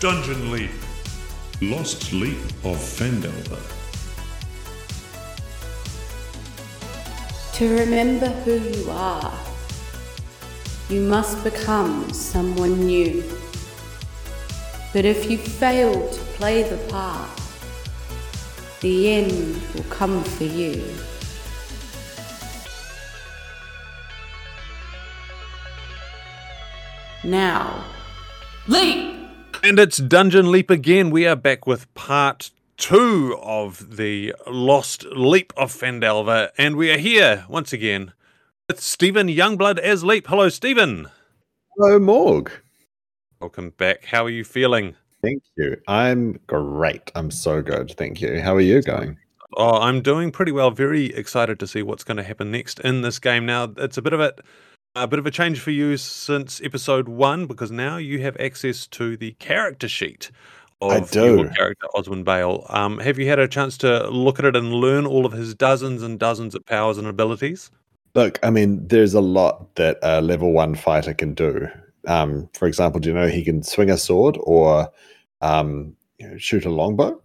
Dungeon Leap. Lost Leap of Phandelver. To remember who you are, you must become someone new. But if you fail to play the part, the end will come for you. Now, leap! And it's Dungeon Leap again. We are back with part two of the Lost Leap of Phandelver, and we are here once again with Steven Youngblood as Leap. Hello, Steven. Hello, Morg. Welcome back. How are you feeling? Thank you. I'm great. I'm so good. Thank you. How are you going? Oh, I'm doing pretty well. Very excited to see what's going to happen next in this game. Now, it's a bit of a a bit of a change for you since episode one because now you have access to the character sheet I of do. your character Osmond Bale. Um, have you had a chance to look at it and learn all of his dozens and dozens of powers and abilities? Look, I mean, there's a lot that a level one fighter can do. Um, for example, do you know he can swing a sword or um, you know, shoot a longbow?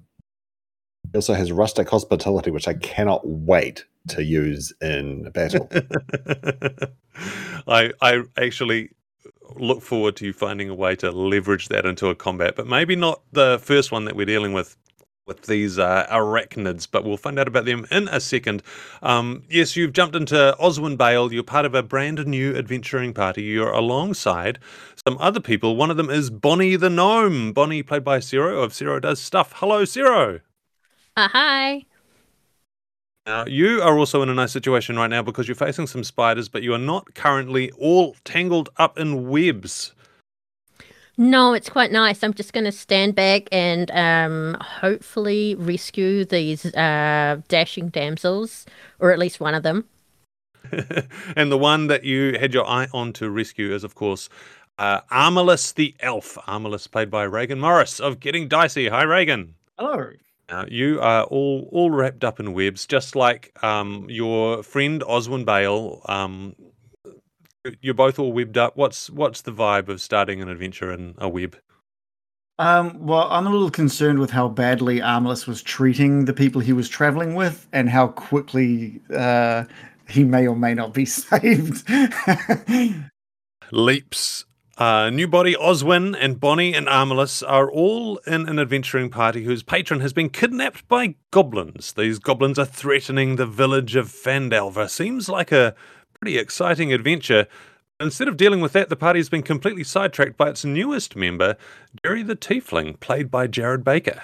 He also has rustic hospitality, which I cannot wait to use in battle. I I actually look forward to you finding a way to leverage that into a combat, but maybe not the first one that we're dealing with with these uh, arachnids, but we'll find out about them in a second. Um, yes, you've jumped into Oswin Bale. You're part of a brand new adventuring party. You're alongside some other people. One of them is Bonnie the Gnome. Bonnie, played by Sero of Sero Does Stuff. Hello, Sero. Uh, hi. Now, you are also in a nice situation right now because you're facing some spiders, but you are not currently all tangled up in webs. No, it's quite nice. I'm just going to stand back and um, hopefully rescue these uh, dashing damsels, or at least one of them. and the one that you had your eye on to rescue is, of course, uh, Armalus the Elf. Armalus, played by Reagan Morris of Getting Dicey. Hi, Reagan. Hello. Now, you are all all wrapped up in webs, just like um, your friend Oswin Bale. Um, you're both all webbed up. What's what's the vibe of starting an adventure in a web? Um, well, I'm a little concerned with how badly Armless was treating the people he was traveling with, and how quickly uh, he may or may not be saved. Leaps. Uh, new body Oswin and Bonnie and Armalus are all in an adventuring party whose patron has been kidnapped by goblins. These goblins are threatening the village of Phandelver. Seems like a pretty exciting adventure. Instead of dealing with that, the party has been completely sidetracked by its newest member, Jerry the Tiefling, played by Jarrod Baker.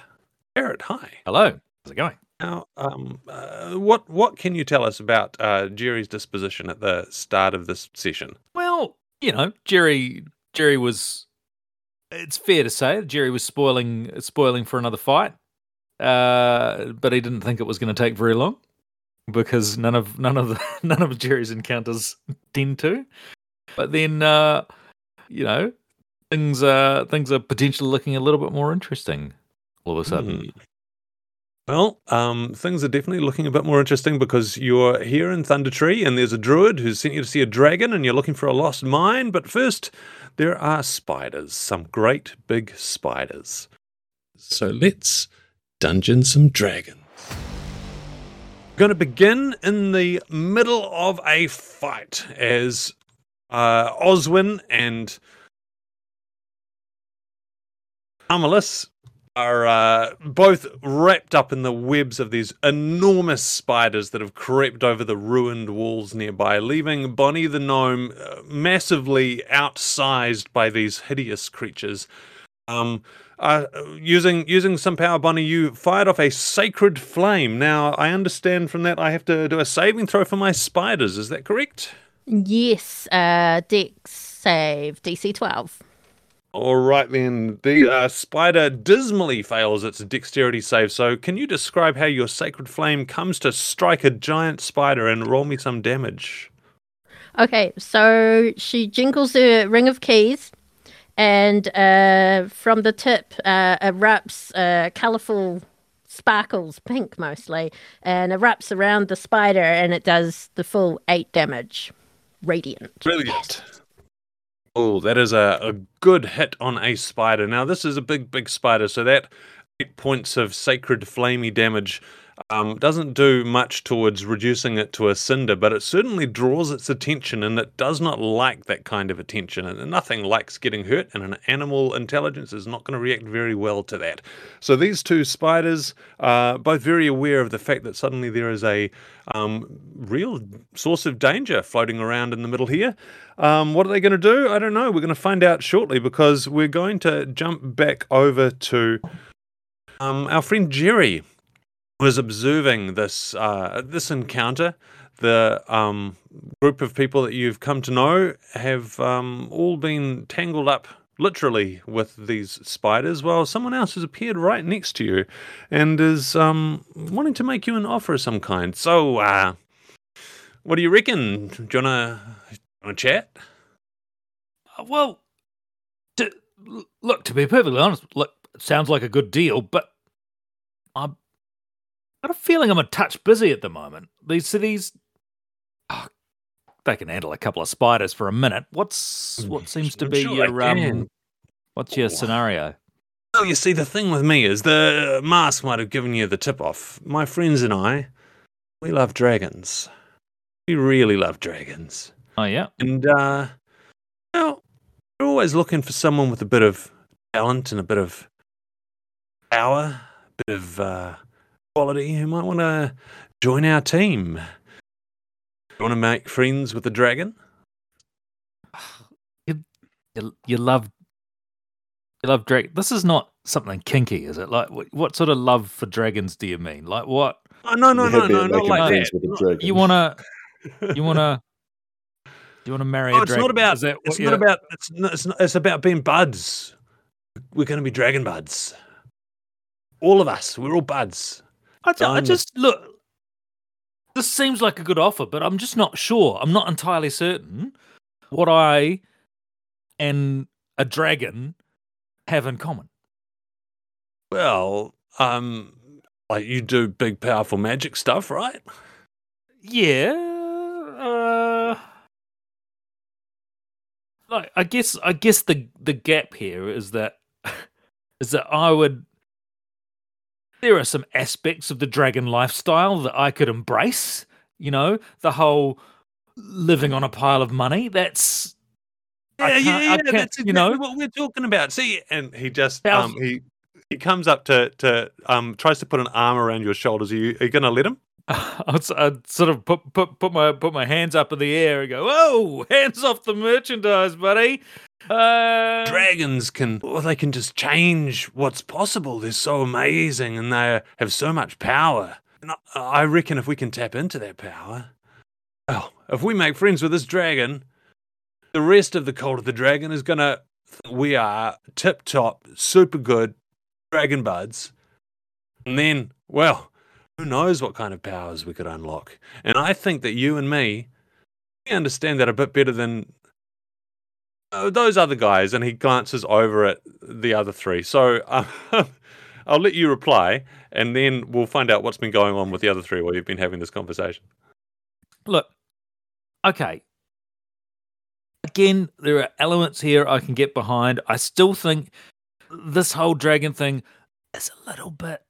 Jarrod, hi. Hello. How's it going? Now, um, uh, what what can you tell us about uh, Jerry's disposition at the start of this session? Well, you know, Jerry Jerry was it's fair to say Jerry was spoiling spoiling for another fight. Uh, but he didn't think it was going to take very long because none of none of the, none of Jerry's encounters tend to. But then uh, you know, things are things are potentially looking a little bit more interesting all of a sudden. Hmm. Well, um, things are definitely looking a bit more interesting because you're here in Thundertree and there's a druid who's sent you to see a dragon and you're looking for a lost mine. But first, there are spiders, some great big spiders. So let's dungeon some dragons. We're going to begin in the middle of a fight as uh, Oswin and Amalus are uh, both wrapped up in the webs of these enormous spiders that have crept over the ruined walls nearby, leaving Bonnie the gnome uh, massively outsized by these hideous creatures. Um, uh, using using some power, Bonnie, you fired off a sacred flame. Now, I understand from that I have to do a saving throw for my spiders. Is that correct? Yes, uh, Dex save DC 12. All right, then. The uh, spider dismally fails its dexterity save. So, can you describe how your sacred flame comes to strike a giant spider and roll me some damage? Okay, so she jingles the ring of keys, and uh, from the tip uh, erupts uh, colourful sparkles, pink mostly, and erupts around the spider, and it does the full eight damage, radiant. Brilliant. Oh, that is a, a good hit on a spider. Now, this is a big, big spider, so that eight points of sacred flamey damage um, doesn't do much towards reducing it to a cinder, but it certainly draws its attention, and it does not like that kind of attention. And nothing likes getting hurt, and an animal intelligence is not going to react very well to that. So these two spiders are both very aware of the fact that suddenly there is a um, real source of danger floating around in the middle here. Um, what are they going to do? I don't know. We're going to find out shortly because we're going to jump back over to um, our friend Jerry was observing this uh, this encounter. The um, group of people that you've come to know have um, all been tangled up literally with these spiders, while someone else has appeared right next to you and is um, wanting to make you an offer of some kind. So, uh, what do you reckon? Do you wanna, wanna chat? Uh, Well, to, look, to be perfectly honest, look, it sounds like a good deal, but got a feeling I'm a touch busy at the moment. These cities, oh, they can handle a couple of spiders for a minute. What's what seems to I'm be sure your um, what's your Oh. scenario? Well, you see, the thing with me is the mask might have given you the tip off. My friends and I, we love dragons. We really love dragons. Oh yeah, And, uh, well, we're always looking for someone with a bit of talent and a bit of power, a bit of uh, quality who might want to join our team. You want to make friends with the dragon? you you love you love drag. This is not something kinky, is it? Like, what, what sort of love for dragons do you mean? Like, what Oh, no, no, You're no, no, not like that. with a dragon. you wanna you wanna you wanna marry? Oh, a it's dragon? not about. Is that It's not about. It's not, it's not. It's about being buds. We're going to be dragon buds. All of us. We're all buds. I, I just look. This seems like a good offer, but I'm just not sure. I'm not entirely certain what I and a dragon have in common. Well, um, like you do big, powerful magic stuff, right? Yeah. Uh, like I guess I guess the the gap here is that is that I would there are some aspects of the dragon lifestyle that I could embrace, you know, the whole living on a pile of money. That's I can't- I can't- you know? what we're talking about. See, and he just um he he comes up to to um tries to put an arm around your shoulders. Are you are you going to let him? I'd, I'd sort of put, put put my put my hands up in the air and go, "Whoa, hands off the merchandise, buddy!" Uh, dragons can well, they can just change what's possible. They're so amazing and they have so much power. And I- reckon if we can tap into that power oh, if we make friends with this dragon the rest of the cult of the dragon is gonna we are tip top super good dragon buds. And then well who knows what kind of powers we could unlock. And i think that you and me we understand that a bit better than those other guys, and he glances over at the other three. So um, I'll let you reply, and then we'll find out what's been going on with the other three while you've been having this conversation. look, okay. Again, there are elements here I can get behind. I still think this whole dragon thing is a little bit.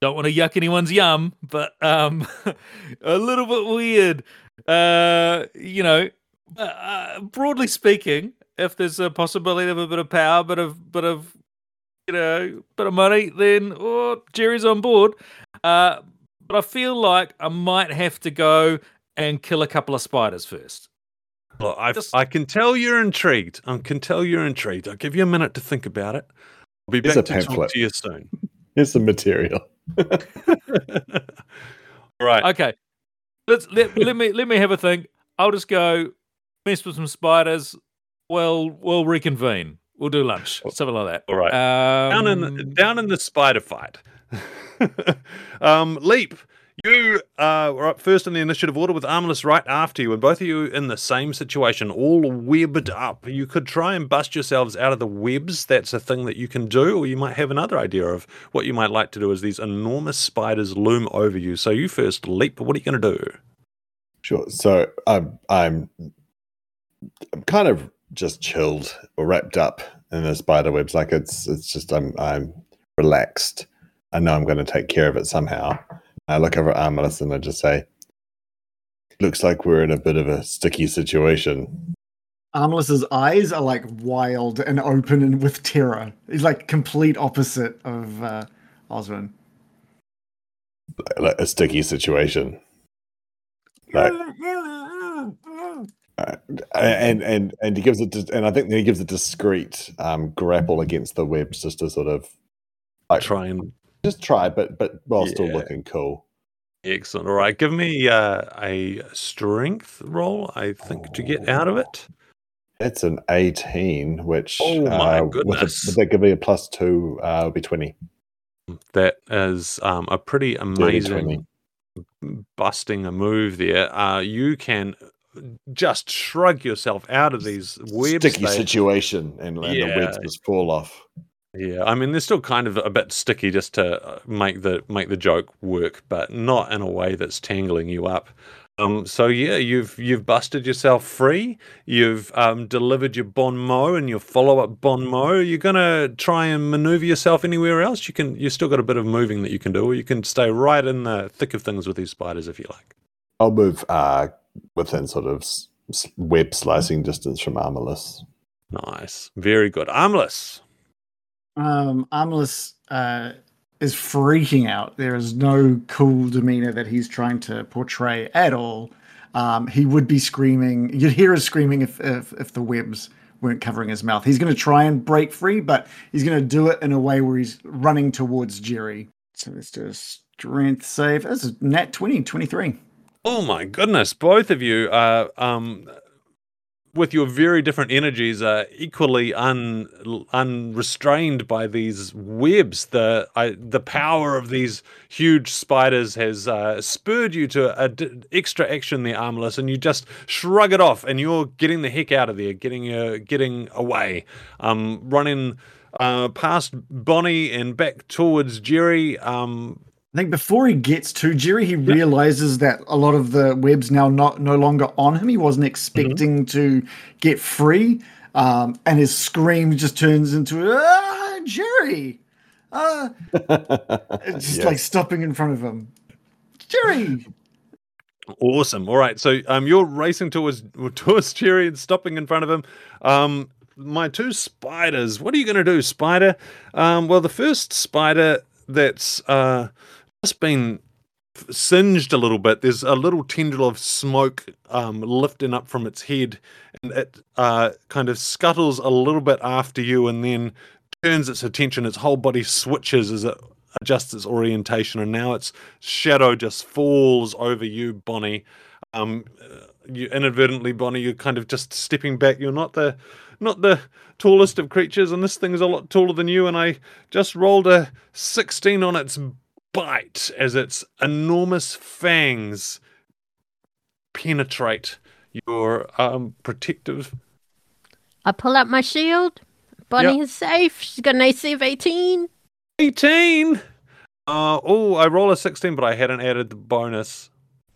Don't want to yuck anyone's yum, but um, a little bit weird. Uh, you know, uh, uh, broadly speaking, if there's a possibility of a bit of power, bit of bit of you know, bit of money, then oh, Jerry's on board. Uh, but I feel like I might have to go and kill a couple of spiders first. Look, I Just- I can tell you're intrigued. I can tell you're intrigued. I'll give you a minute to think about it. I'll be Here's back a to talk to you soon. Here's some material. right. Okay, let's let, let me let me have a think. I'll just go mess with some spiders. Well, we'll reconvene. We'll do lunch, something like that. All right. Um, down in down in the spider fight. um, Leap, you uh, were up first in the initiative order with Armless right after you, and both of you in the same situation, all webbed up. You could try and bust yourselves out of the webs. That's a thing that you can do, or you might have another idea of what you might like to do as these enormous spiders loom over you. So you first, Leap. What are you going to do? Sure. So I'm I'm I'm kind of just chilled or wrapped up in the spider webs. Like it's it's just I'm I'm relaxed. I know I'm going to take care of it somehow. I look over at Armalus and I just say, "Looks like we're in a bit of a sticky situation." Armless's eyes are like wild and open and with terror. He's like complete opposite of uh, Oswin. Like a sticky situation. Like, uh, and and and he gives it, dis- and I think he gives a discreet um, grapple against the webs just to sort of like, Try and just try, but but while still looking cool. excellent. All right, give me uh, a strength roll. I think to get out of it. It's an eighteen, which Oh my uh, with, a, goodness. that give me a plus two? Uh, would be twenty. That is um, a pretty amazing 20. busting a move there. Uh, you can just shrug yourself out of these webs. Sticky situation, and, and the Yeah. webs just fall off. Yeah, I mean they're still kind of a bit sticky just to uh, make the make the joke work, but not in a way that's tangling you up. Um, so yeah, you've you've busted yourself free. You've um, delivered your bon mot and your follow up bon mot. You're gonna try and maneuver yourself anywhere else. You can. You've still got a bit of moving that you can do, or you can stay right in the thick of things with these spiders if you like. I'll move uh, within sort of s- s- web slicing distance from Armless. Nice, very good. Armless. Um, Armless uh, is freaking out. There is no cool demeanor that he's trying to portray at all. Um, he would be screaming. You'd hear us screaming if, if if the webs weren't covering his mouth. He's going to try and break free, but he's going to do it in a way where he's running towards Jerry. So let's do a strength save. This is nat 20, 23. Oh my goodness, both of you are um with your very different energies are equally un unrestrained by these webs. The I, the power of these huge spiders has uh, spurred you to a d- extra action there, Armless, and you just shrug it off, and you're getting the heck out of there, getting uh, getting away, um, running uh, past Bonnie and back towards Jerry. Um, I think before he gets to Jerry, he realizes that a lot of the webs now not no longer on him. He wasn't expecting to get free, um, and his scream just turns into "Ah, Jerry!" Uh, it's just like stopping in front of him. Jerry, Awesome. All right. So um, you're racing towards towards Jerry and stopping in front of him. Um, my two spiders. What are you going to do, spider? Um, well, the first spider that's uh, just been singed a little bit. There's a little tendril of smoke um, lifting up from its head, and it uh, kind of scuttles a little bit after you, and then turns its attention. Its whole body switches as it adjusts its orientation, and now its shadow just falls over you, Bonnie. Um, uh, you inadvertently, Bonnie, you're kind of just stepping back. You're not the not the tallest of creatures, and this thing is a lot taller than you. And I just rolled a 16 on its bite as its enormous fangs penetrate your um, protective. I pull out my shield. Bonnie is safe. She's got an AC of 18. 18. Uh, oh, I roll a 16, but I hadn't added the bonus.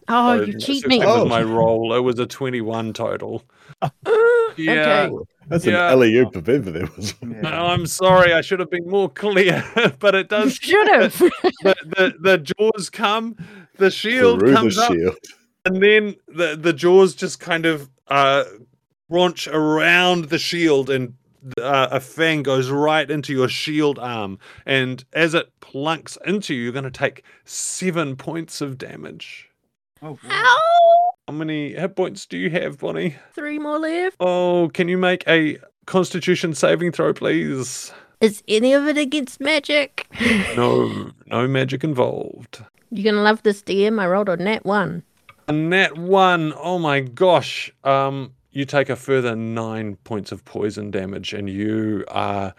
Oh, So you cheat me. 16 was Oh. my roll. It was a 21 total. Yeah. Okay. That's Yeah. an alley oop if ever there was. one. No, I'm sorry. I should have been more clear, but it You does. should have. The, the, the jaws come, the shield Through the comes up, shield. and then the, the jaws just kind of uh, branch around the shield, and uh, a fang goes right into your shield arm. And as it plunks into you, you're going to take seven points of damage. Oh, boy. Ow! How many hit points do you have, Bonnie? Three more left. Oh, can you make a Constitution saving throw, please? Is any of it against magic? No, no magic involved. You're gonna love this DM. I rolled a nat one. And that one, oh my gosh, um, you take a further nine points of poison damage, and you are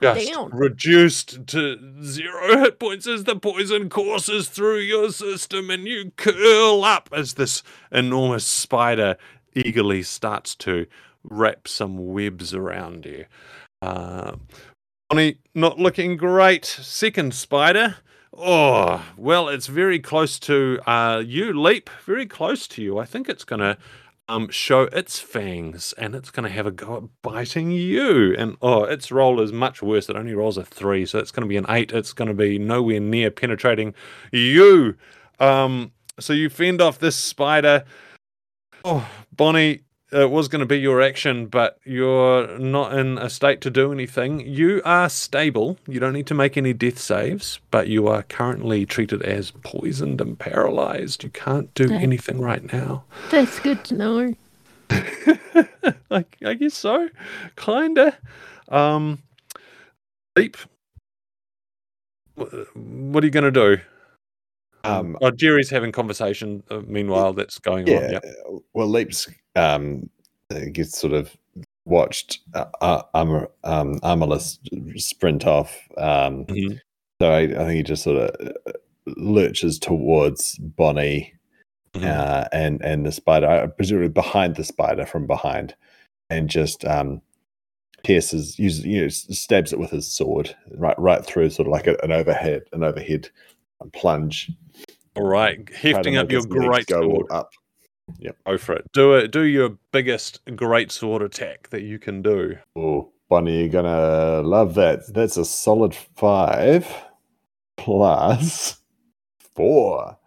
just Damn. reduced to zero hit points as the poison courses through your system, and you curl up as this enormous spider eagerly starts to wrap some webs around you. Uh, Bonnie, not looking great. Second spider. Oh, well, it's very close to uh, you, Leap. Very close to you. I think it's going to um, show its fangs, and it's going to have a go at biting you. And oh, its roll is much worse. It only rolls a three, so it's going to be an eight. It's going to be nowhere near penetrating you. Um, so you fend off this spider. Oh, Bonnie, it was going to be your action, but you're not in a state to do anything. You are stable. You don't need to make any death saves, but you are currently treated as poisoned and paralyzed. You can't do Okay. anything right now. That's good to know. I, I guess so, kinda. Um, Leap. What are you going to do? Um, oh, Jerry's having conversation. Uh, meanwhile, that's going yeah. on. Yeah. Well, Leaps um, gets sort of watched uh, uh, Amar, um, Amaryllis sprint off. Um, Mhm. So I, I think he just sort of uh, lurches towards Bonnie Mhm. uh, and and the spider, uh, presumably behind the spider from behind, and just um, pierces, uses you know, stabs it with his sword right right through, sort of like a, an overhead an overhead plunge, All right, hefting up your great sword. up. Yep, go for it. Do it. Do your biggest great sword attack that you can do. Oh, Bonnie, you're gonna love that. That's a solid five plus four,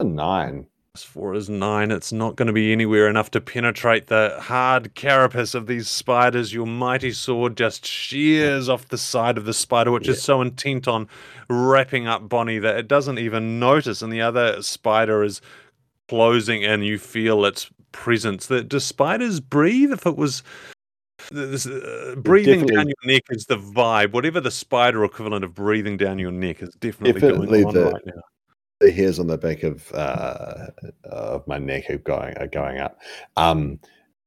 a nine. As four is nine. It's not going to be anywhere enough to penetrate the hard carapace of these spiders. Your mighty sword just shears off the side of the spider, which is so intent on wrapping up Bonnie that it doesn't even notice. And the other spider is closing and You feel its presence. That do spiders breathe? If it was. This, uh, breathing down your neck is the vibe. Whatever the spider equivalent of breathing down your neck is definitely, Definitely going on the- right now. the hairs on the back of uh, of my neck are going are going up. Um,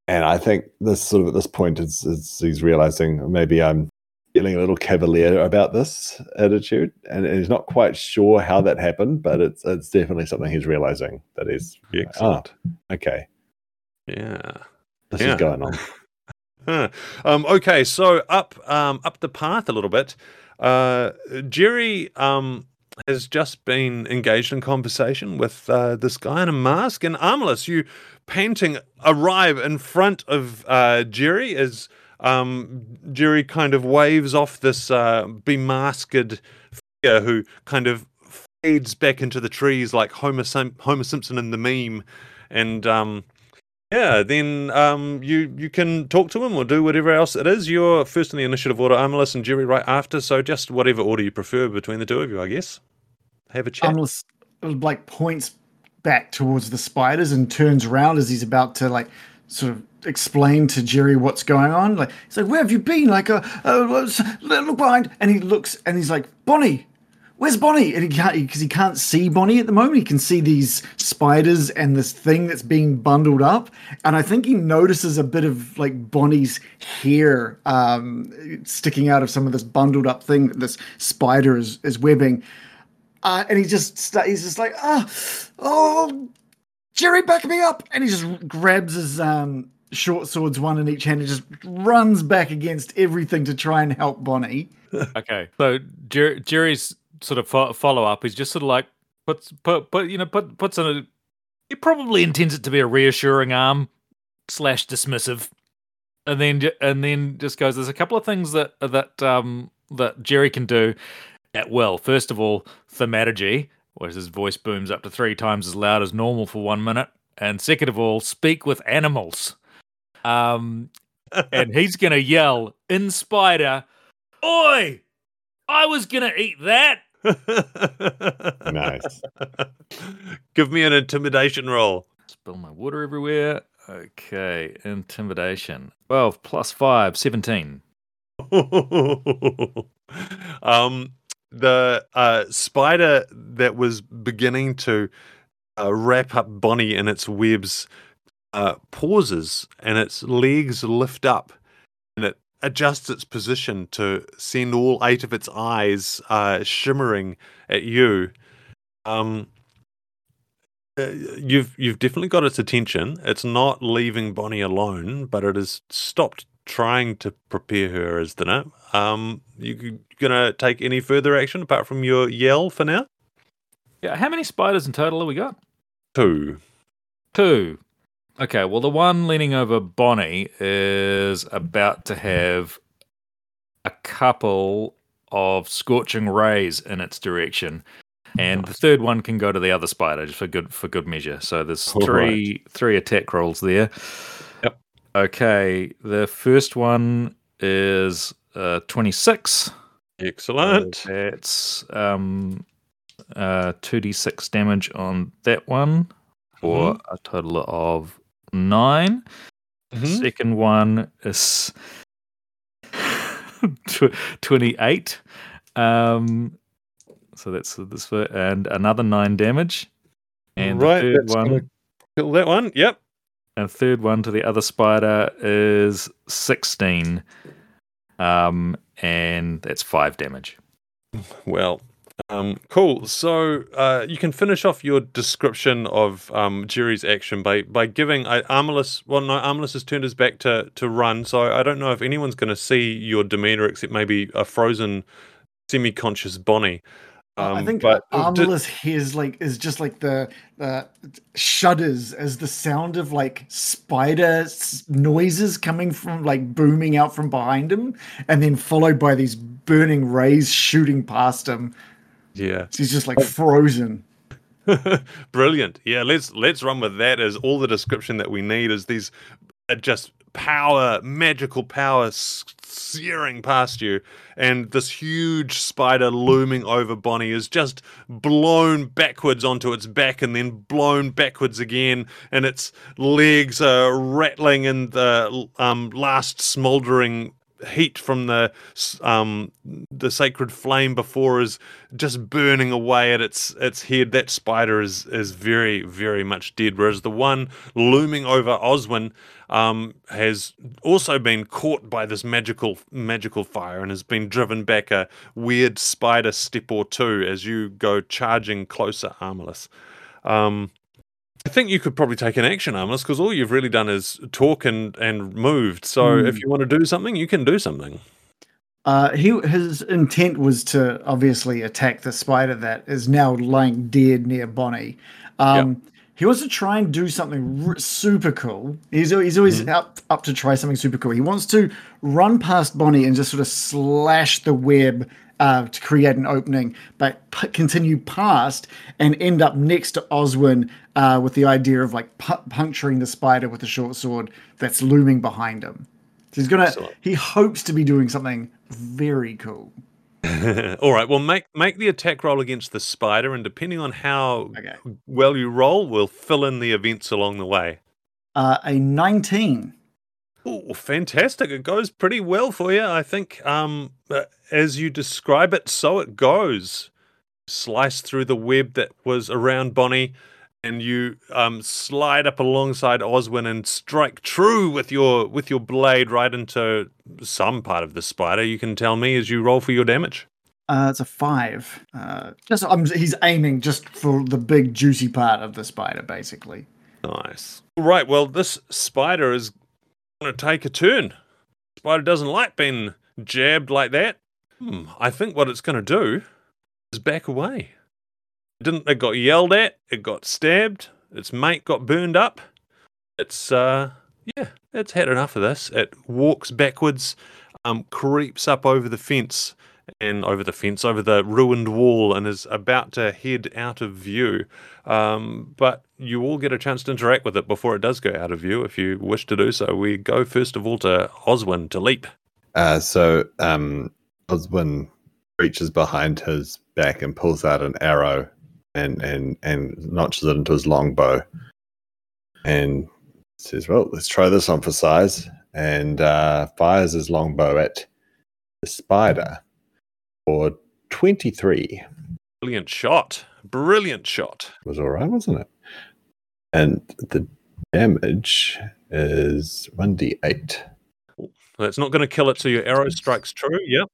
and I think this sort of at this point is, is he's realizing maybe I'm feeling a little cavalier about this attitude, and he's not quite sure how that happened, but it's it's definitely something he's realizing that he's Excellent. okay. Yeah. This Yeah. is going on. Huh. Um, okay, so up um, up the path a little bit. Uh, Jerry um, has just been engaged in conversation with uh, this guy in a mask, and Armless, you panting arrive in front of uh, Jerry as um, Jerry kind of waves off this uh, bemasked figure who kind of fades back into the trees like Homer, Sim- Homer Simpson in the meme, and um, yeah, then um, you you can talk to him or do whatever else it is. You're first in the initiative order, Amalus and Jerry right after. So just whatever order you prefer between the two of you, I guess. Have a chat. Amless like points back towards the spiders and turns around as he's about to like sort of explain to Jerry what's going on. Like he's like, "Where have you been?" Like, uh, uh look behind, and he looks and he's like, "Bonnie." Where's Bonnie? And he can't because he can't see Bonnie at the moment. He can see these spiders and this thing that's being bundled up. And I think he notices a bit of like Bonnie's hair um, sticking out of some of this bundled up thing that this spider is, is webbing. Uh, and he just he's just like ah oh Jerry back me up and he just grabs his um short swords one in each hand and just runs back against everything to try and help Bonnie. Okay, so Jer- Jerry's sort of fo- follow up is just sort of like puts put put you know put puts in a. He probably intends it to be a reassuring arm slash dismissive, and then and then just goes. There's a couple of things that that um that Jerry can do at will. First of all, thaumaturgy, where his voice booms up to three times as loud as normal for one minute, and second of all, speak with animals. Um, and he's gonna yell in spider, "Oi! I was gonna eat that." Nice. Give me an intimidation roll. Spill my water everywhere. Okay, intimidation. 12 plus 5, 17. um, the uh, spider that was beginning to uh, wrap up Bonnie in its webs uh, pauses and its legs lift up and it adjusts its position to send all eight of its eyes uh, shimmering at you. Um, uh, you've you've definitely got its attention. It's not leaving Bonnie alone, but it has stopped trying to prepare her as dinner. Um, you gonna take any further action apart from your yell for now? Yeah, how many spiders in total have we got? Two. Two. Okay, well, the one leaning over Bonnie is about to have a couple of scorching rays in its direction, and the third one can go to the other spider just for good for good measure. So there's All three three attack rolls there. Okay, the first one is uh, 26. Excellent. So that's um, uh, 2d6 damage on that one for a total of 9 Mhm. Second one is tw- 28. Um, so that's this for, and another 9 damage. And right, the third that's one kill that one. Yep. And third one to the other spider is 16. Um, and that's 5 damage. Well, um, cool. So uh, you can finish off your description of um, Jerry's action by by giving uh, Armalus. Well, no, Armalus has turned his back to to run. So I don't know if anyone's going to see your demeanor except maybe a frozen, semi-conscious Bonnie. I Um, think but Armalus hears like is just like the uh, shudders as the sound of like spider s- noises coming from like booming out from behind him, and then followed by these burning rays shooting past him. yeah. So he's just like frozen. Brilliant. Yeah, let's let's run with that as all the description that we need is these just power, magical power searing past you, and this huge spider looming over Bonnie is just blown backwards onto its back and then blown backwards again, and its legs are rattling in the um, last smoldering heat from the um the sacred flame before is just burning away at its its head. That spider is is very very much dead whereas the one looming over Oswin um has also been caught by this magical magical fire and has been driven back a weird spider step or two as you go charging closer Armalus um I think you could probably take an action, Armalus, because all you've really done is talk and, and moved. So Hmm. if you want to do something, you can do something. Uh, he his intent was to obviously attack the spider that is now lying dead near Bonnie. Um, He wants to try and do something r- super cool. He's he's always up up to try something super cool. He wants to run past Bonnie and just sort of slash the web uh, to create an opening, but p- continue past and end up next to Oswin uh, with the idea of like pu- puncturing the spider with a short sword that's looming behind him. So he's gonna. Excellent. He hopes to be doing something very cool. All right. Well, make make the attack roll against the spider, and depending on how Okay. well you roll, we'll fill in the events along the way. Uh, a 19. Oh, fantastic! It goes pretty well for you, I think. Um, uh, as you describe it, so it goes. Slice through the web that was around Bonnie, and you um, slide up alongside Oswin and strike true with your with your blade right into some part of the spider. You can tell me as you roll for your damage. Uh, it's a five. Uh, just um, he's aiming just for the big juicy part of the spider, basically. Nice. Right. Well, this spider is to take a turn. Spider doesn't like being jabbed like that. Hmm, I think what it's going to do is back away. It didn't it got yelled at? It got stabbed. Its mate got burned up. It's uh, yeah, it's had enough of this. It walks backwards, um, creeps up over the fence and over the fence, over the ruined wall, and is about to head out of view. Um, but you all get a chance to interact with it before it does go out of view, if you wish to do so. We go first of all to Oswin to leap. Uh, so um, Oswin reaches behind his back and pulls out an arrow and and and notches it into his longbow and says, "Well, let's try this on for size." And uh, fires his longbow at the spider for twenty-three. Brilliant shot. Brilliant shot. It Was all right, wasn't it? And the damage is one d eight. That's not going to kill it, so your arrow strikes true. Yep.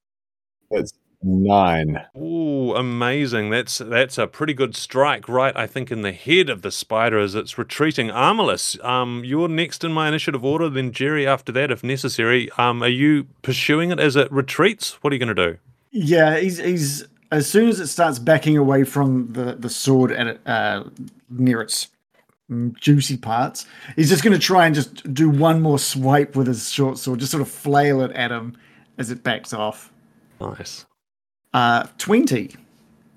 That's nine. Ooh, amazing. That's that's a pretty good strike, right? I think in the head of the spider as it's retreating. Armalus, um, you're next in my initiative order, then Jerry after that, if necessary. Um, are you pursuing it as it retreats? What are you going to do? Yeah, he's he's as soon as it starts backing away from the the sword at it, uh, near its mm, juicy parts. He's just going to try and just do one more swipe with his short sword, just sort of flail it at him as it backs off. Nice. Uh, 20.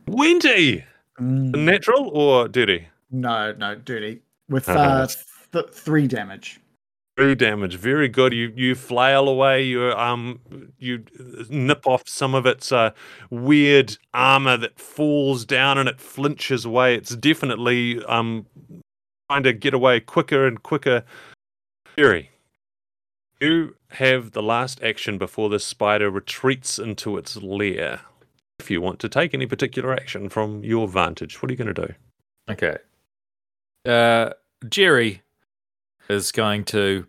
Wendy! Mm, Natural or dirty? no, no, dirty. With Uh-huh. uh, th- three damage. Three damage. Very good. You you flail away. You um you nip off some of its uh, weird armor that falls down and it flinches away. It's definitely um trying to get away quicker and quicker. Fury, you have the last action before the spider retreats into its lair. If you want to take any particular action from your vantage, what are you going to do? Okay. Uh, Jerry is going to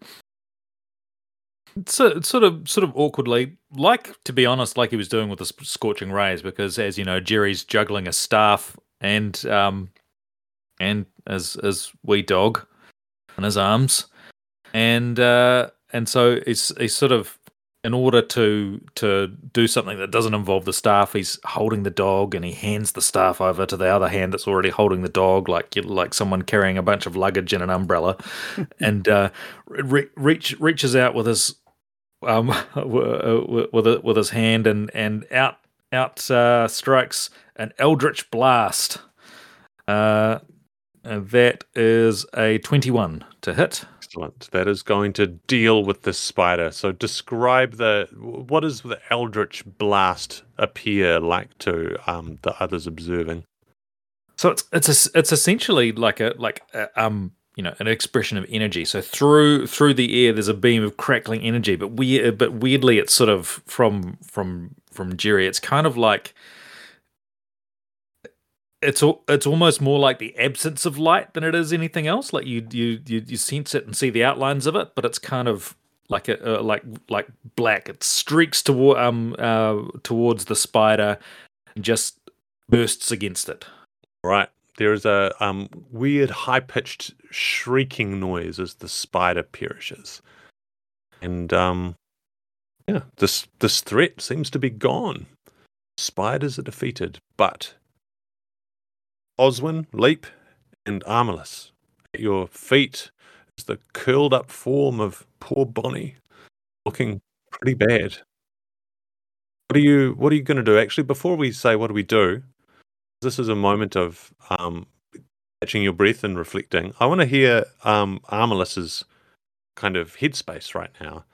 so, sort of sort of awkwardly, like to be honest, like he was doing with the scorching rays, because as you know, Jerry's juggling a staff and um and as as wee dog on his arms, and uh and so he's he's sort of in order to to do something that doesn't involve the staff, he's holding the dog and he hands the staff over to the other hand that's already holding the dog, like like someone carrying a bunch of luggage and an umbrella, and uh, re- reach reaches out with his um with with his hand and and out out uh, strikes an eldritch blast. Uh, that is a twenty-one to hit. Excellent. That is going to deal with this spider. So describe the what does the eldritch blast appear like to um, the others observing? So it's it's it's essentially like a like a, um you know an expression of energy. So through through the air, there's a beam of crackling energy, but we but weirdly, it's sort of from from from Jerry. It's kind of like it's al- it's almost more like the absence of light than it is anything else. Like you you you, you sense it and see the outlines of it, but it's kind of like a uh, like like black. It streaks toward um uh towards the spider and just bursts against it. Right. There is a um, weird high pitched shrieking noise as the spider perishes. And um, yeah, this this threat seems to be gone. Spiders are defeated, but Oswin, Leap, and Armalus at your feet is the curled up form of poor Bonnie, looking pretty bad. What are you what are you gonna do? Actually, before we say what do we do, this is a moment of um, catching your breath and reflecting. I want to hear um, kind of headspace right now.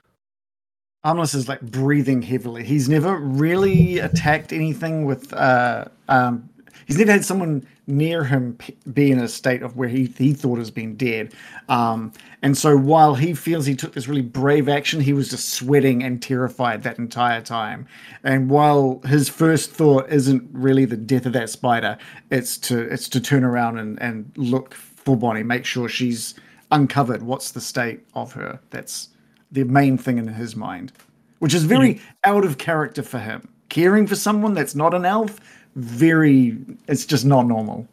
Armless is like breathing heavily. He's never really attacked anything with. Uh, um, he's never had someone near him be in a state of where he, he thought has been dead. Um, and so while he feels he took this really brave action, he was just sweating and terrified that entire time. And while his first thought isn't really the death of that spider, it's to it's to turn around and, and look for Bonnie, make sure she's uncovered. What's the state of her? That's the main thing in his mind, which is very out of character for him. Caring for someone that's not an elf, very, it's just not normal.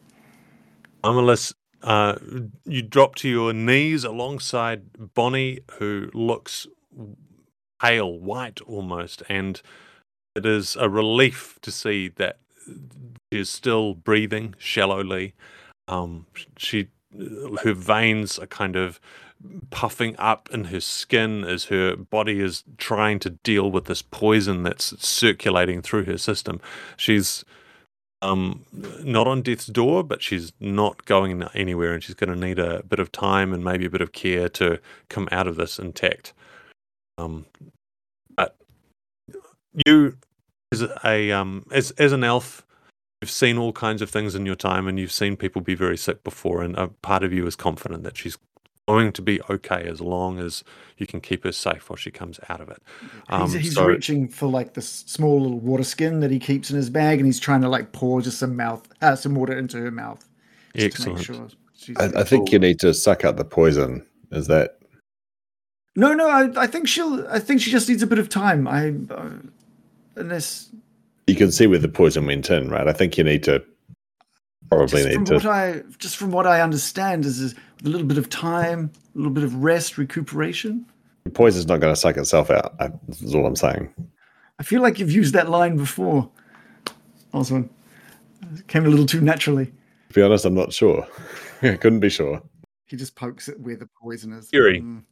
Armalus, uh, you drop to your knees alongside Bonnie, who looks pale, white almost, and it is a relief to see that she is still breathing shallowly. Um, she, her veins are kind of puffing up in her skin as her body is trying to deal with this poison that's circulating through her system. She's um, not on death's door, but she's not going anywhere, and she's going to need a bit of time and maybe a bit of care to come out of this intact. Um, but you, as a um, as as an elf, you've seen all kinds of things in your time, and you've seen people be very sick before, and a part of you is confident that she's going to be okay as long as you can keep her safe while she comes out of it. Um, he's he's so- reaching for like this small little water skin that he keeps in his bag, and he's trying to like pour just some mouth, uh, some water into her mouth. just to make Excellent. sure she's I, I think you need to suck out the poison. Is that No, no, I, I think she'll. I think she just needs a bit of time. I, uh, unless you can see where the poison went in, right? I think you need to probably just from need what to. I just from what I understand is, is a little bit of time, a little bit of rest, recuperation. The poison's not going to suck itself out. I, this is all I'm saying. I feel like you've used that line before. Oswin. It came a little too naturally. To be honest, I'm not sure. I couldn't be sure. He just pokes it where the poison is. Yuri. Mm.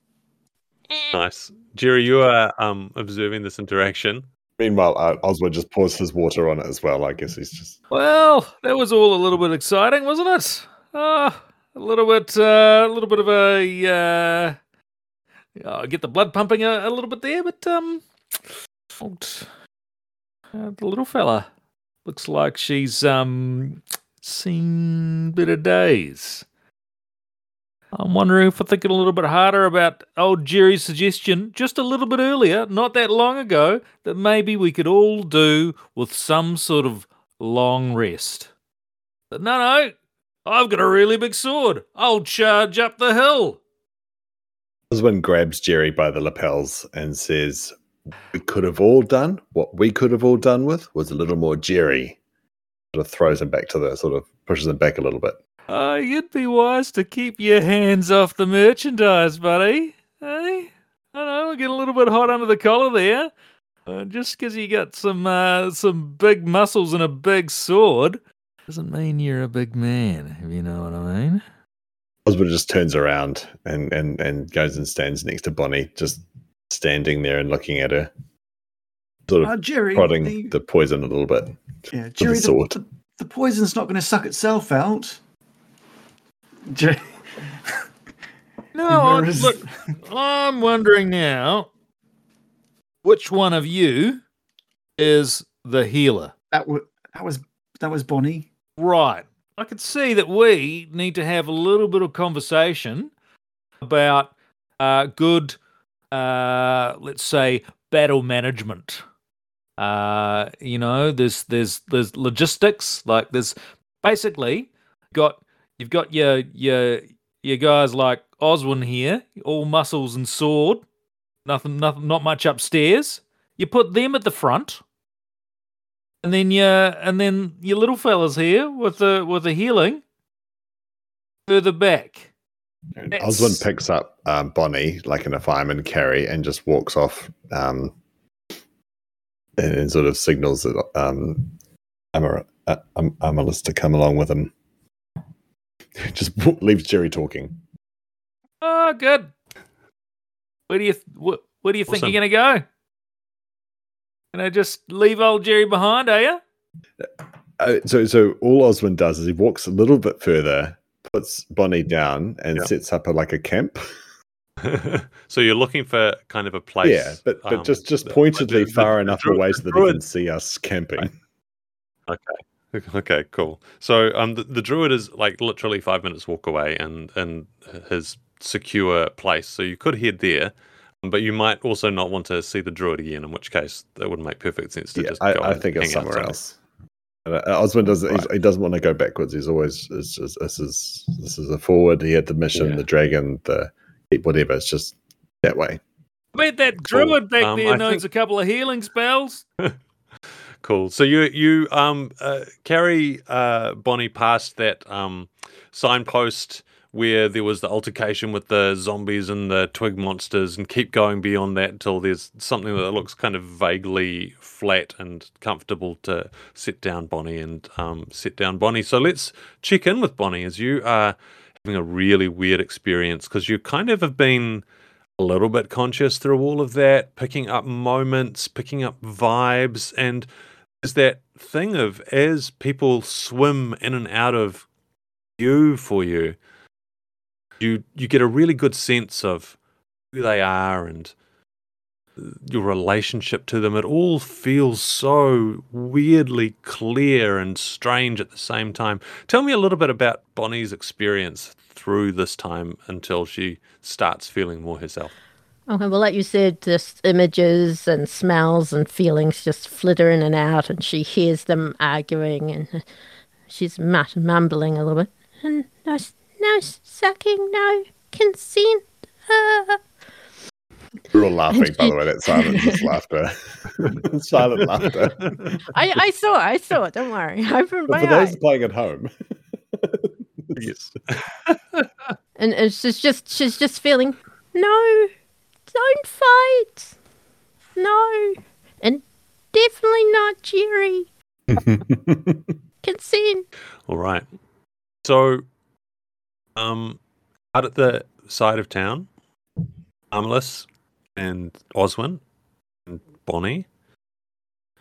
Nice. Jerry, you are um, observing this interaction. Meanwhile, uh, Oswald just pours his water on it as well. I guess he's just Well, that was all a little bit exciting, wasn't it? Ah, a little bit, uh, a little bit of a uh, uh, get the blood pumping a, a little bit there, but um, uh, the little fella looks like she's um seen better days. I'm wondering if we're thinking a little bit harder about old Jerry's suggestion just a little bit earlier, not that long ago, that maybe we could all do with some sort of long rest. But no, no, I've got a really big sword. I'll charge up the hill. Oswald grabs Jerry by the lapels and says, "We could have all done what we could have all done with was a little more Jerry." Sort of throws him back to the sort of pushes him back a little bit. Uh, you'd be wise to keep your hands off the merchandise, buddy. Hey? I know, we're getting a little bit hot under the collar there. Uh, just because you got some uh, some big muscles and a big sword doesn't mean you're a big man, if you know what I mean. Oswald just turns around and, and, and goes and stands next to Bonnie, just standing there and looking at her, sort of Uh, Jerry, prodding the, the poison a little bit. yeah, Jerry, the, sword. the, the poison's not going to suck itself out. No, I- There is- look, I'm wondering now which one of you is the healer. that was that was that was Bonnie. Right. I can see that we need to have a little bit of conversation about uh, good, uh, let's say, battle management. Uh, you know, there's there's there's logistics. Like there's basically got you've got your your your guys like Oswin here, all muscles and sword. Nothing, nothing, not much upstairs. You put them at the front. And then your and then your little fellas here with the with the healing further back. That's- Oswald picks up um, Bonnie like in a fireman carry and just walks off um, and, and sort of signals that um, Amar- uh, Amaryllis to come along with him. just w- leaves Jerry talking. Oh, good. Where do you wh- where do you think you're gonna go? And I just leave old Jerry behind, are you? Uh, so, so all Osmond does is he walks a little bit further, puts Bonnie down, and Yeah. sets up a, like a camp. so you're looking for kind of a place. yeah, but but um, just just the- pointedly the- far the enough druid- away the so that he can see us camping. Okay, cool. So um, the, the druid is like literally five minutes walk away, and and his secure place. So you could head there, but you might also not want to see the druid again. In which case, that would make perfect sense to Yeah, just I, go I think it's hang out somewhere else. And, uh, Osmond doesn't. Right. He doesn't want to go backwards. He's always. It's just, this is this is a forward. He had the mission, Yeah. the dragon, the whatever. It's just that way. I bet that Cool. druid back Um, there I knows think- a couple of healing spells. Cool. So you you um uh, carry uh Bonnie past that um signpost where there was the altercation with the zombies and the twig monsters, and keep going beyond that until there's something that looks kind of vaguely flat and comfortable to sit down Bonnie and um sit down Bonnie. So let's check in with Bonnie as you are having a really weird experience because you kind of have been a little bit conscious through all of that, picking up moments, picking up vibes, and there's that thing of as people swim in and out of you for you, you you get a really good sense of who they are and your relationship to them. It all feels so weirdly clear and strange at the same time. Tell me a little bit about Bonnie's experience through this time until she starts feeling more herself. Okay, well, like you said, just images and smells and feelings just flitter in and out, and she hears them arguing, and she's mut- mumbling a little bit. And no, no sucking, no consent. Uh. We're all laughing, by the way. That silence is laughter. Silent laughter. I, I saw it, I saw it. Don't worry. I opened But my for those eyes. playing at home, Yes. And, and she's just she's just feeling no, don't fight, no, and definitely not Jerry. Consent. All right. So, um, out at the side of town, Armless and Oswin and Bonnie.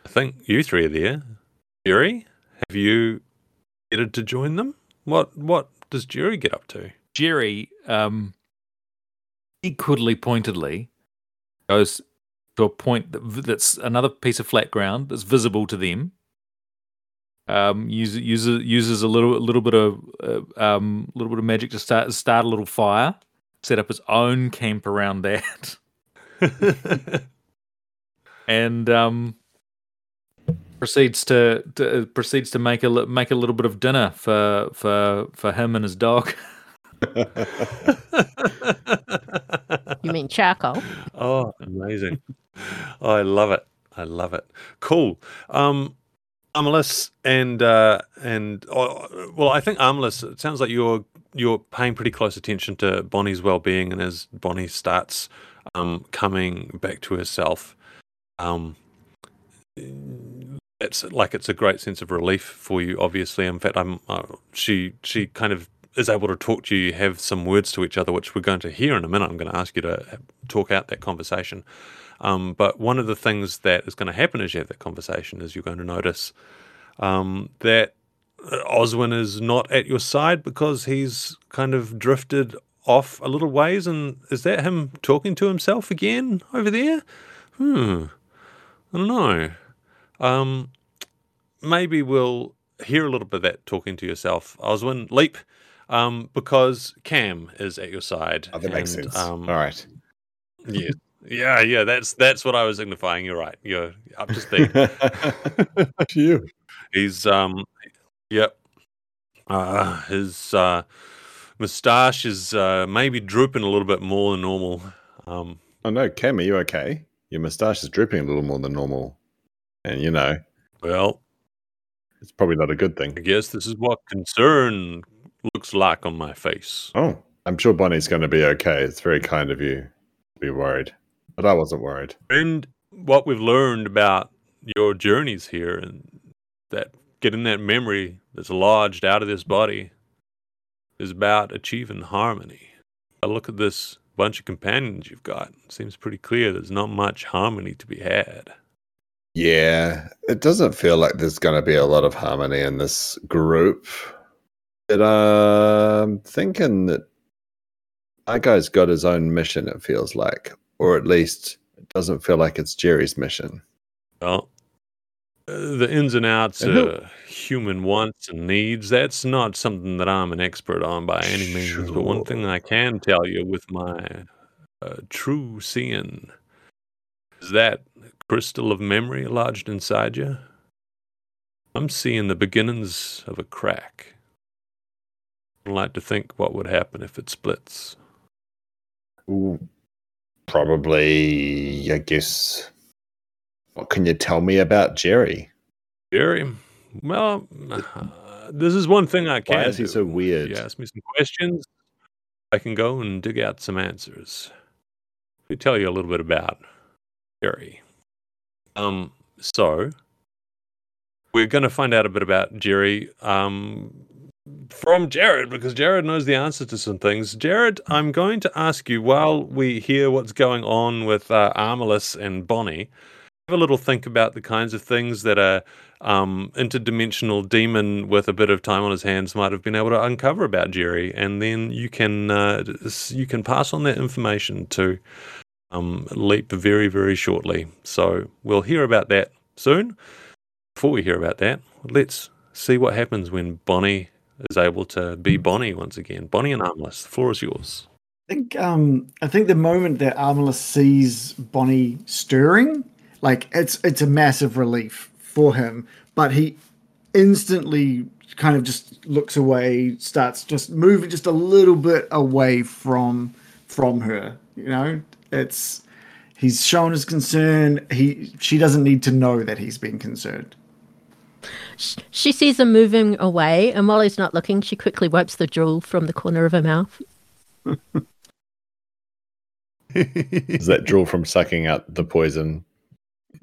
I think you three are there. Jerry, have you headed to join them? What what does Jerry get up to? Jerry, um, equally pointedly, goes to a point that, that's another piece of flat ground that's visible to them. Um, uses uses uses a little a little bit of uh, um, little bit of magic to start start a little fire. Set up his own camp around that, and um, proceeds to, to uh, proceeds to make a make a little bit of dinner for for for him and his dog. You mean charcoal? Oh, amazing. Oh, I love it. I love it. Cool. Um Armless and uh and oh, well I think Armless it sounds like you're you're paying pretty close attention to Bonnie's well-being and as Bonnie starts um coming back to herself um it's like it's a great sense of relief for you obviously in fact I'm uh, she she kind of is able to talk to you, have some words to each other, which we're going to hear in a minute. I'm going to ask you to talk out that conversation. Um, but one of the things that is going to happen as you have that conversation is you're going to notice um, that Oswin is not at your side because he's kind of drifted off a little ways. And is that him talking to himself again over there? Hmm. I don't know. Um, maybe we'll hear a little bit of that talking to yourself, Oswin. Leap um, because Cam is at your side. Oh, that makes sense. Um, All right. Yeah, yeah, yeah. That's that's what I was signifying. You're right. You're up to speed. Phew. He's um, yep. Uh, his uh, moustache is uh, maybe drooping a little bit more than normal. Um, Oh no, Cam, are you okay? Your moustache is drooping a little more than normal, and you know well, it's probably not a good thing. I guess this is what concern looks like on my face. Oh, I'm sure Bonnie's going to be okay. It's very kind of you to be worried, but I wasn't worried. And what we've learned about your journeys here and that getting that memory that's lodged out of this body is about achieving harmony. I look at this bunch of companions you've got. It seems pretty clear there's not much harmony to be had. Yeah, it doesn't feel like there's going to be a lot of harmony in this group. But uh, I'm thinking that that guy's got his own mission, it feels like. Or at least it doesn't feel like it's Jerry's mission. Well, uh, the ins and outs And who- of human wants and needs, that's not something that I'm an expert on by any means. But one thing I can tell you with my uh, true seeing is that crystal of memory lodged inside you. I'm seeing the beginnings of a crack. I'd like to think what would happen if it splits. Ooh, probably, I guess. What can you tell me about Jerry? Jerry, well, uh, this is one thing I can Why is he do. so weird? If you ask me some questions, I can go and dig out some answers. Let me tell you a little bit about Jerry. Um, so we're going to find out a bit about Jerry um, from Jarrod because Jarrod knows the answer to some things. Jarrod, I'm going to ask you while we hear what's going on with uh, Armalus and Bonnie. Have a little think about the kinds of things that a um, interdimensional demon with a bit of time on his hands might have been able to uncover about Jerry, and then you can uh, you can pass on that information to um, Leap very very shortly. So we'll hear about that soon. Before we hear about that, let's see what happens when Bonnie is able to be Bonnie once again. Bonnie and Armless, the floor is yours. I think um I think the moment that Armalus sees Bonnie stirring, like it's it's a massive relief for him, but he instantly kind of just looks away, starts just moving just a little bit away from from her. You know, it's he's shown his concern. He she doesn't need to know that he's been concerned. She sees him moving away, and while he's not looking, she quickly wipes the drool from the corner of her mouth. Is that drool from sucking out the poison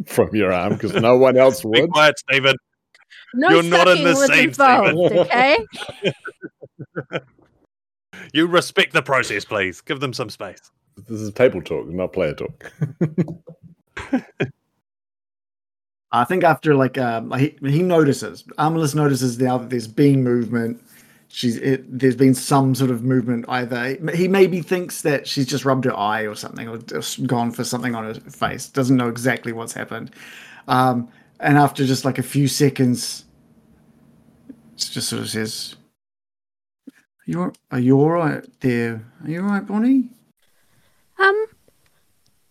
from your arm? Because no one else would. Be would. quiet, Steven. No You're not in the was scene, involved, Steven. okay? you respect the process, please. Give them some space. This is table talk, not player talk. I think after like um, he, he notices, Amalus notices now that there's been movement. She's it, there's been some sort of movement. Either he maybe thinks that she's just rubbed her eye or something, or just gone for something on her face. Doesn't know exactly what's happened. Um, and after just like a few seconds, it just sort of says, "Are you are you all right there? Are you all right, Bonnie?" Um,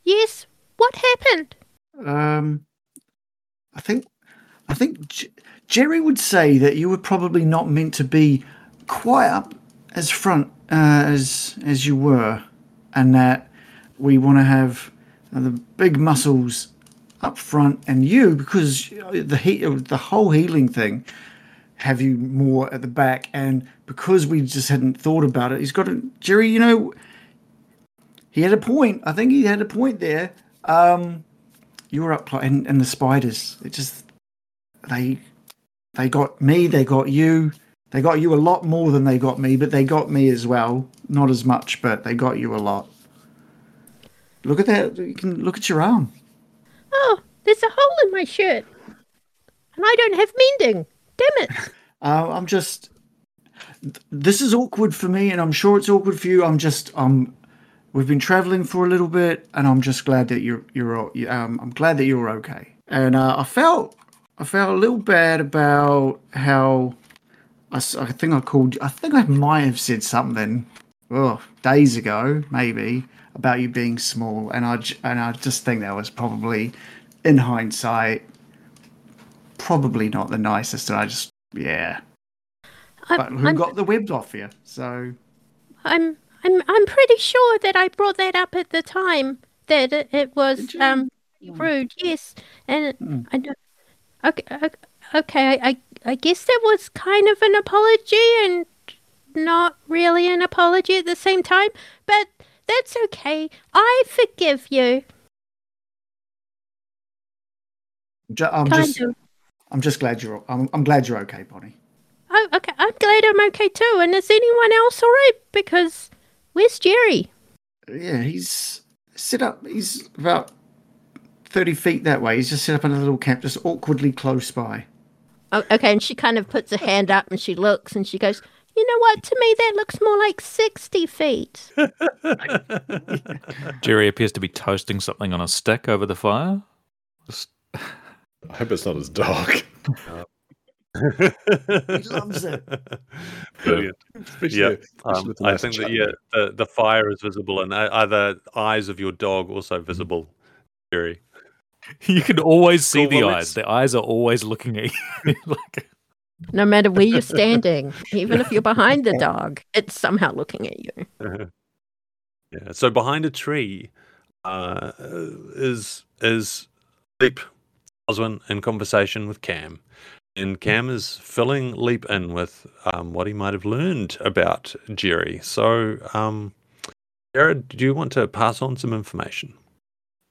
yes. What happened? Um, I think, I think J- Jerry would say that you were probably not meant to be quite up as front uh, as as you were, and that we want to have uh, the big muscles up front, and you because the heat, the whole healing thing, have you more at the back, and because we just hadn't thought about it, he's got a Jerry. You know, he had a point. I think he had a point there. Um, close, and, and the spiders. It just they they got me. They got you. They got you a lot more than they got me, but they got me as well. Not as much, but they got you a lot. Look at that. You can look at your arm. Oh, there's a hole in my shirt, and I don't have mending. Damn it! Uh, I'm just. This is awkward for me, and I'm sure it's awkward for you. I'm just. Um, we've been traveling for a little bit, and I'm just glad that you're you're. Um, I'm glad that you're okay. And uh, I felt I felt a little bad about how. I think I called. I think I might have said something. Oh, days ago, maybe about you being small, and I and I just think that was probably, in hindsight, probably not the nicest. And I just yeah. I'm, But who I'm, got the webs off you? So I'm, I'm, I'm pretty sure that I brought that up at the time. That it, it was um rude, yes, and Hmm. I don't. Okay, okay, okay. I, I, I guess that was kind of an apology and not really an apology at the same time. But that's okay. I forgive you. I'm Kind just of. I'm just glad you're I'm, I'm glad you're okay, Bonnie. Oh, okay. I'm glad I'm okay too. And is anyone else all right? Because where's Jerry? Yeah, he's set up. He's about thirty feet that way. He's just set up in a little camp, just awkwardly close by. Oh, okay, and she kind of puts her hand up and she looks and she goes, You know what? To me, that looks more like 60 feet. Jerry appears to be toasting something on a stick over the fire. Just- I hope it's not as dark. He loves it. Brilliant. Yeah, Um, I think that yeah, the, the fire is visible, and uh, are the eyes of your dog also visible, Jerry? You can always see Cool, the well, eyes. let's- The eyes are always looking at you. like, No matter where you're standing, even if you're behind the dog, it's somehow looking at you. Yeah. So behind a tree uh, is is Leap Oswin in conversation with Cam, and Cam is filling Leap in with um, what he might have learned about Jerry. So, um, Jarrod, do you want to pass on some information?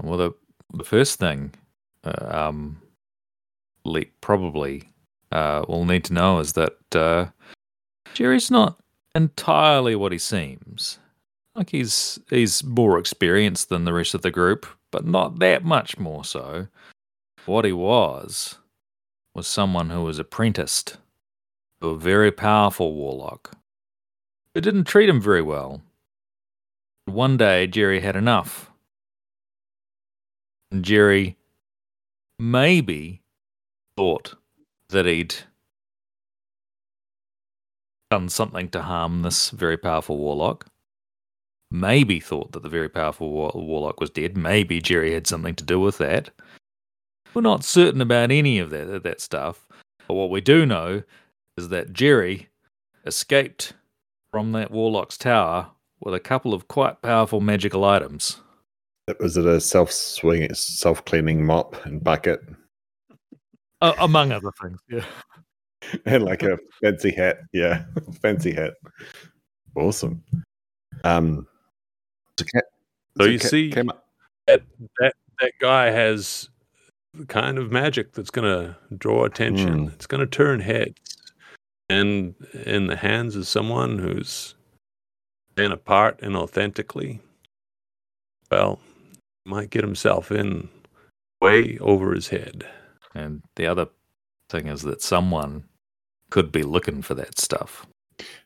well, the, the first thing uh, um, Leap probably uh, will need to know is that uh, Jerry's not entirely what he seems. Like he's he's more experienced than the rest of the group, but not that much more so. What he was was someone who was apprenticed to a very powerful warlock who didn't treat him very well. One day, Jerry had enough. And Jerry maybe thought that he'd done something to harm this very powerful warlock. Maybe thought that the very powerful war- warlock was dead. Maybe Jerry had something to do with that. We're not certain about any of that, that stuff. But what we do know is that Jerry escaped from that warlock's tower with a couple of quite powerful magical items. Was it a self swing, self cleaning mop and bucket, Uh, among other things, yeah. and like a fancy hat? Yeah, fancy hat. Awesome. Um, so, Ca- So you Ca- see- came up- That that that guy has the kind of magic that's going to draw attention. Hmm. It's going to turn heads, and in the hands of someone who's Then apart inauthentically, well, might get himself in way over his head. And the other thing is that someone could be looking for that stuff.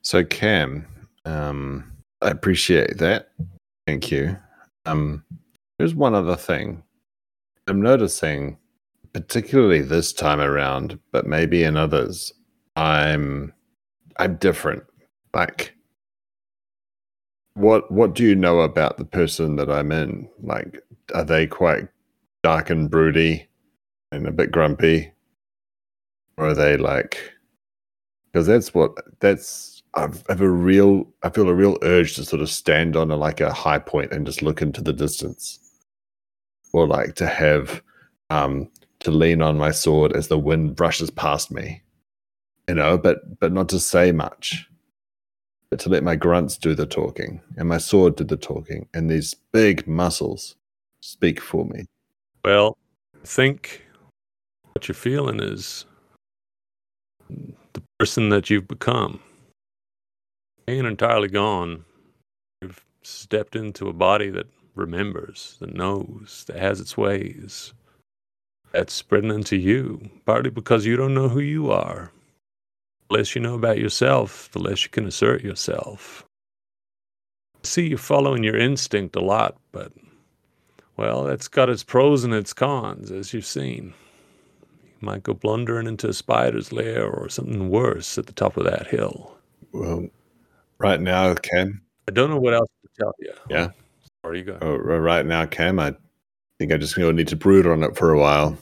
So Cam, um, I appreciate that. Thank you. Um, there's one other thing. I'm noticing, particularly this time around, but maybe in others, I'm I'm different. Like what what do you know about the person that I'm in? Like are they quite dark and broody and a bit grumpy? Or are they like because that's what that's I've, I have a real I feel a real urge to sort of stand on a, like a high point and just look into the distance, or like to have um to lean on my sword as the wind brushes past me, you know, but but not to say much, but to let my grunts do the talking and my sword do the talking and these big muscles speak for me. Well, I think what you're feeling is the person that you've become. Ain't entirely gone. You've stepped into a body that remembers, that knows, that has its ways. That's spreading into you, partly because you don't know who you are. The less you know about yourself, the less you can assert yourself. See, you're following your instinct a lot, but, well, that's got its pros and its cons, as you've seen. You might go blundering into a spider's lair or something worse at the top of that hill. Well, right now, Ken. I don't know what else to tell you. Yeah. Sorry, you go. Oh, right now, Cam. I think I just gonna need to brood on it for a while.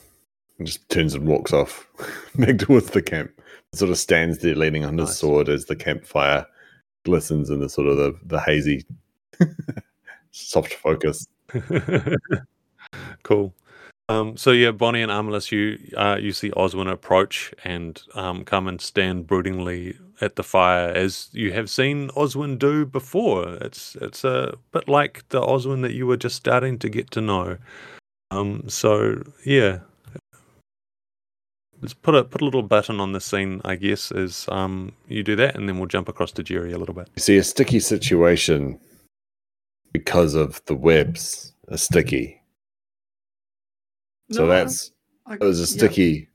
And just turns and walks off back towards the camp. Sort of stands there leaning on his Nice. sword as the campfire glistens in the sort of the, the hazy, soft focus. cool. Um, so yeah, Bonnie and Amalus, you uh, you see Oswin approach and um, come and stand broodingly at the fire, as you have seen Oswin do before. It's it's a bit like the Oswin that you were just starting to get to know. Um, so yeah, let's put a put a little button on the scene, I guess, as um, you do that, and then we'll jump across to Jerry a little bit. You see a sticky situation because of the webs are sticky. So No, I- that's I- it was a yeah. sticky,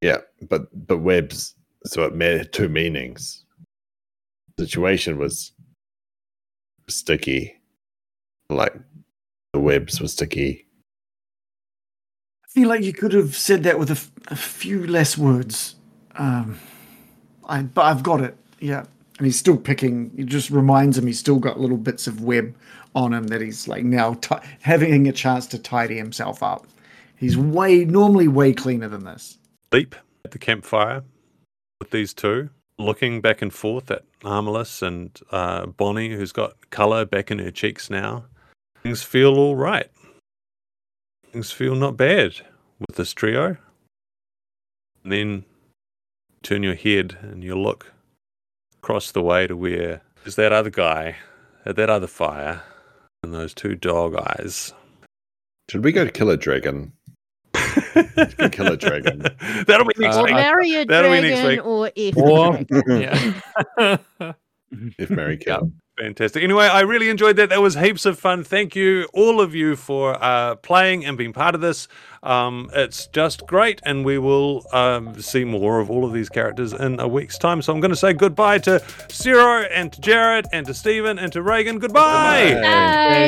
yeah, but but webs. So it had two meanings. Situation was sticky, like the webs were sticky. I feel like you could have said that with a, f- a few less words. Um, I, but I've got it. Yeah. And he's still picking. It just reminds him he's still got little bits of web on him that he's like now ti having a chance to tidy himself up. He's way normally way cleaner than this. Leap at the campfire with these two, looking back and forth at Armalus and uh, Bonnie, who's got colour back in her cheeks now. Things feel all right. Things feel not bad with this trio. And then turn your head and you look across the way to where there's that other guy at that other fire and those two dog eyes. Should we go kill a dragon? Kill a dragon. That'll be next Uh, Or week. marry a that'll be next dragon, week. or if Or- yeah. if Mary kill. Fantastic. Anyway, I really enjoyed that. That was heaps of fun. Thank you, all of you, for uh, playing and being part of this. Um, it's just great, and we will um, see more of all of these characters in a week's time. So I'm going to say goodbye to Sero and to Jarrod and to Steven and to Reagan. Goodbye.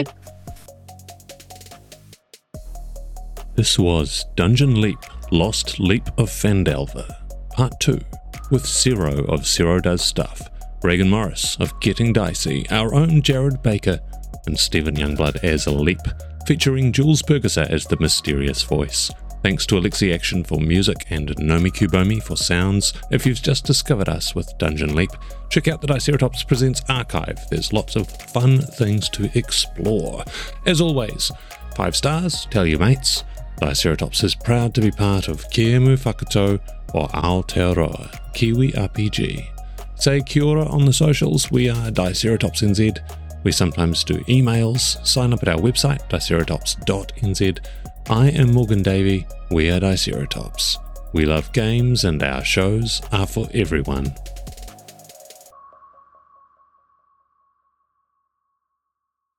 Bye. This was Dungeon Leap Lost Leap of Phandelver, Part 2, with Sero of Sero Does Stuff, Reagan Morris of Getting Dicey, our own Jarrod Baker, and Steven Youngblood as a Leap, featuring Julz Burgisser as the mysterious voice. Thanks to Alexi Action for music and Nomi Q Bomi for sounds. If you've just discovered us with Dungeon Leap, check out the Diceratops Presents archive. There's lots of fun things to explore. As always, five stars, tell your mates. Diceratops is proud to be part of Kēmu Whakatau O Aotearoa, Kiwi RPG. Say kia ora on the socials, we are Diceratops NZ. We sometimes do emails, sign up at our website, diceratops.nz. I am Morgan Davie, we are Diceratops. We love games and our shows are for everyone.